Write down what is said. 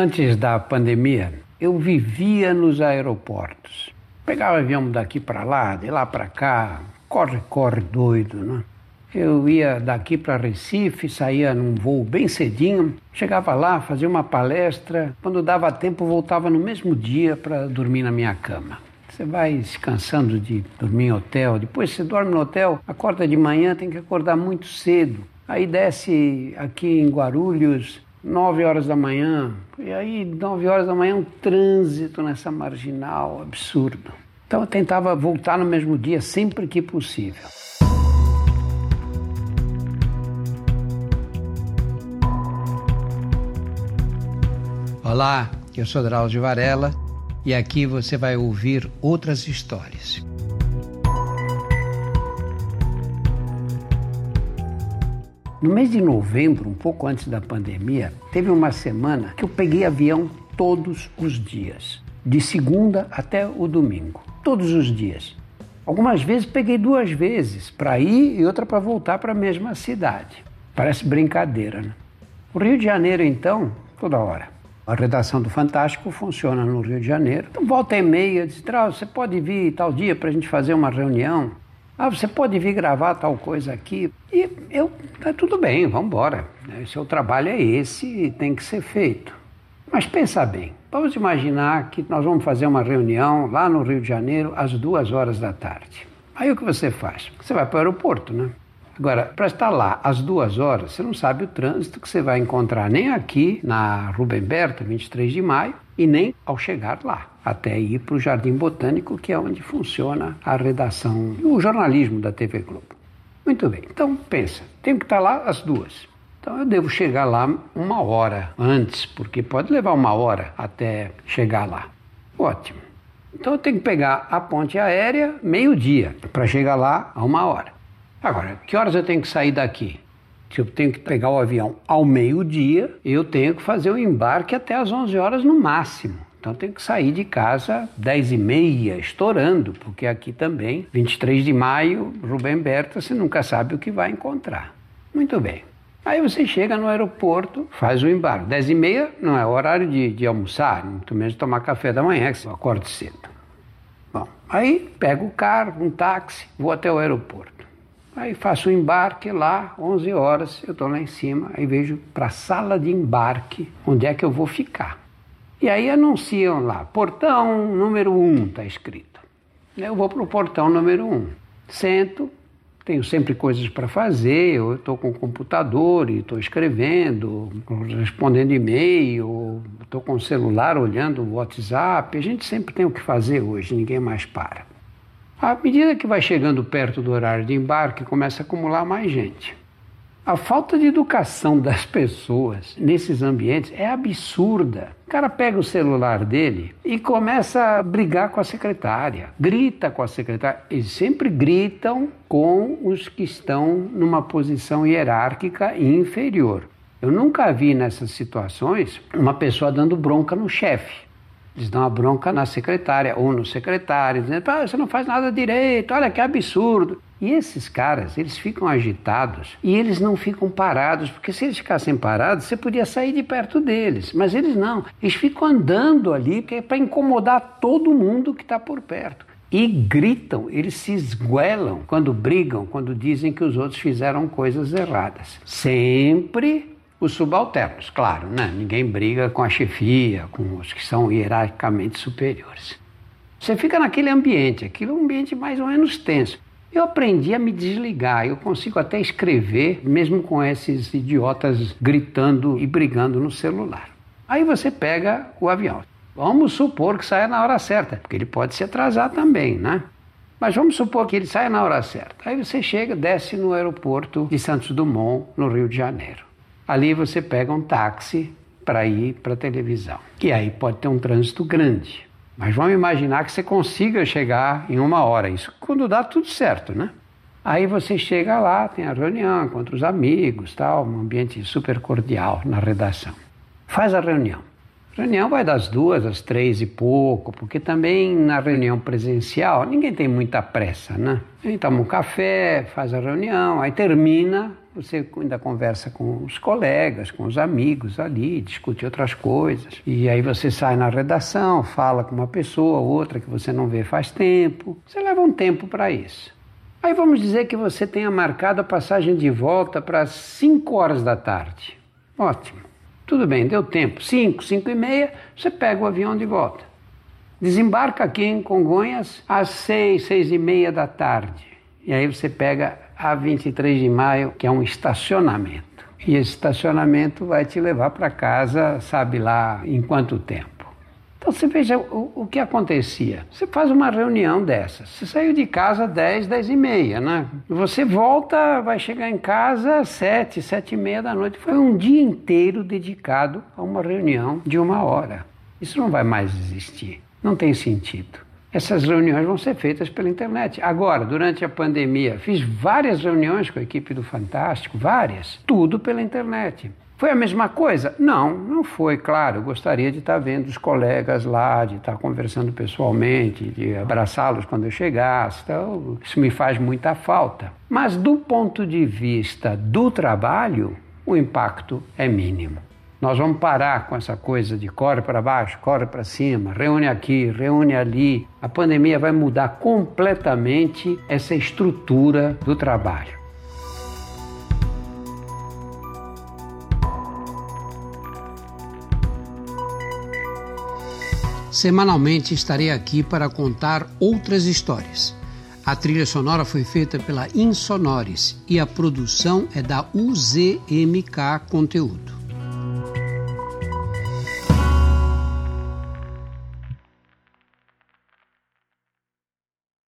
Antes da pandemia, eu vivia nos aeroportos. Pegava avião daqui para lá, de lá para cá, corre, corre doido, né? Eu ia daqui para Recife, saía num voo bem cedinho, chegava lá, fazia uma palestra, quando dava tempo voltava no mesmo dia para dormir na minha cama. Você vai se cansando de dormir em hotel, depois você dorme no hotel, acorda de manhã, tem que acordar muito cedo. Aí desce aqui em Guarulhos, 9 horas da manhã, e aí 9 horas da manhã um trânsito nessa marginal absurdo. Então eu tentava voltar no mesmo dia sempre que possível. Olá, eu sou Drauzio Varela e aqui você vai ouvir outras histórias. No mês de novembro, um pouco antes da pandemia, teve uma semana que eu peguei avião todos os dias, de segunda até o domingo, todos os dias. Algumas vezes peguei duas vezes, para ir e outra para voltar para a mesma cidade. Parece brincadeira, né? O Rio de Janeiro, então, toda hora. A redação do Fantástico funciona no Rio de Janeiro. Então, volta e meia, diz, você pode vir tal dia para a gente fazer uma reunião? Ah, você pode vir gravar tal coisa aqui. E eu, tá tudo bem, vamos embora. O seu trabalho é esse e tem que ser feito. Mas pensa bem, vamos imaginar que nós vamos fazer uma reunião lá no Rio de Janeiro às duas horas da tarde. Aí o que você faz? Você vai para o aeroporto, né? Agora, para estar lá às duas horas, você não sabe o trânsito que você vai encontrar nem aqui na Rubem Berta, 23 de maio, e nem ao chegar lá, até ir para o Jardim Botânico, que é onde funciona a redação e o jornalismo da TV Globo. Muito bem, então pensa, tenho que estar lá às duas. Então eu devo chegar lá uma hora antes, porque pode levar uma hora até chegar lá. Ótimo. Então eu tenho que pegar a ponte aérea meio-dia para chegar lá a uma hora. Agora, que horas eu tenho que sair daqui? Se eu tenho que pegar o avião ao meio-dia, eu tenho que fazer o embarque até às 11 horas no máximo. Então tenho que sair de casa 10 e meia, estourando, porque aqui também, 23 de maio, Rubem Berta, você nunca sabe o que vai encontrar. Muito bem. Aí você chega no aeroporto, faz o embarque. 10 e meia não é horário de, de almoçar, muito menos tomar café da manhã, que você acorda cedo. Bom, aí pego o carro, um táxi, vou até o aeroporto. Aí faço o embarque lá, 11 horas, eu estou lá em cima, aí vejo para a sala de embarque onde é que eu vou ficar. E aí anunciam lá, portão número 1, um, está escrito. Eu vou para o portão número 1. Um. Sento, tenho sempre coisas para fazer, eu estou com o computador e estou escrevendo, respondendo e-mail, estou com o celular olhando o WhatsApp. A gente sempre tem o que fazer hoje, ninguém mais para. À medida que vai chegando perto do horário de embarque, começa a acumular mais gente. A falta de educação das pessoas nesses ambientes é absurda. O cara pega o celular dele e começa a brigar com a secretária, grita com a secretária. Eles sempre gritam com os que estão numa posição hierárquica inferior. Eu nunca vi nessas situações uma pessoa dando bronca no chefe. Eles dão a bronca na secretária ou no secretário, dizendo: ah, você não faz nada direito, olha que absurdo. E esses caras, eles ficam agitados e eles não ficam parados, porque se eles ficassem parados, você podia sair de perto deles. Mas eles não, eles ficam andando ali é para incomodar todo mundo que está por perto. E gritam, eles se esguelam quando brigam, quando dizem que os outros fizeram coisas erradas. Sempre os subalternos, claro, né? ninguém briga com a chefia, com os que são hierarquicamente superiores. Você fica naquele ambiente, aquilo é ambiente mais ou menos tenso. Eu aprendi a me desligar, eu consigo até escrever, mesmo com esses idiotas gritando e brigando no celular. Aí você pega o avião. Vamos supor que saia na hora certa, porque ele pode se atrasar também, né? Mas vamos supor que ele saia na hora certa. Aí você chega, desce no aeroporto de Santos Dumont, no Rio de Janeiro. Ali você pega um táxi para ir para a televisão. E aí pode ter um trânsito grande. Mas vamos imaginar que você consiga chegar em uma hora. Isso quando dá tudo certo, né? Aí você chega lá, tem a reunião, encontra os amigos, tal, um ambiente super cordial na redação. Faz a reunião. Reunião vai das duas às três e pouco, porque também na reunião presencial ninguém tem muita pressa, né? A gente toma um café, faz a reunião, aí termina, você ainda conversa com os colegas, com os amigos ali, discute outras coisas. E aí você sai na redação, fala com uma pessoa, outra que você não vê faz tempo. Você leva um tempo para isso. Aí vamos dizer que você tenha marcado a passagem de volta para 5 horas da tarde. Ótimo. Tudo bem, deu tempo. 5, 5 e meia, você pega o avião de volta. Desembarca aqui em Congonhas às 6, 6 e meia da tarde. E aí você pega a 23 de maio, que é um estacionamento. E esse estacionamento vai te levar para casa, sabe lá em quanto tempo. Então você veja o, o, que acontecia. Você faz uma reunião dessas. Você saiu de casa às 10, 10 e meia, né? Você volta, vai chegar em casa às 7, 7 e meia da noite. Foi um dia inteiro dedicado a uma reunião de uma hora. Isso não vai mais existir. Não tem sentido. Essas reuniões vão ser feitas pela internet. Agora, durante a pandemia, fiz várias reuniões com a equipe do Fantástico, várias, tudo pela internet. Foi a mesma coisa? Não, não foi, claro. Gostaria de estar vendo os colegas lá, de estar conversando pessoalmente, de abraçá-los quando eu chegasse. Então, isso me faz muita falta. Mas do ponto de vista do trabalho, o impacto é mínimo. Nós vamos parar com essa coisa de corre para baixo, corre para cima, reúne aqui, reúne ali. A pandemia vai mudar completamente essa estrutura do trabalho. Semanalmente estarei aqui para contar outras histórias. A trilha sonora foi feita pela Insonores e a produção é da UZMK Conteúdo.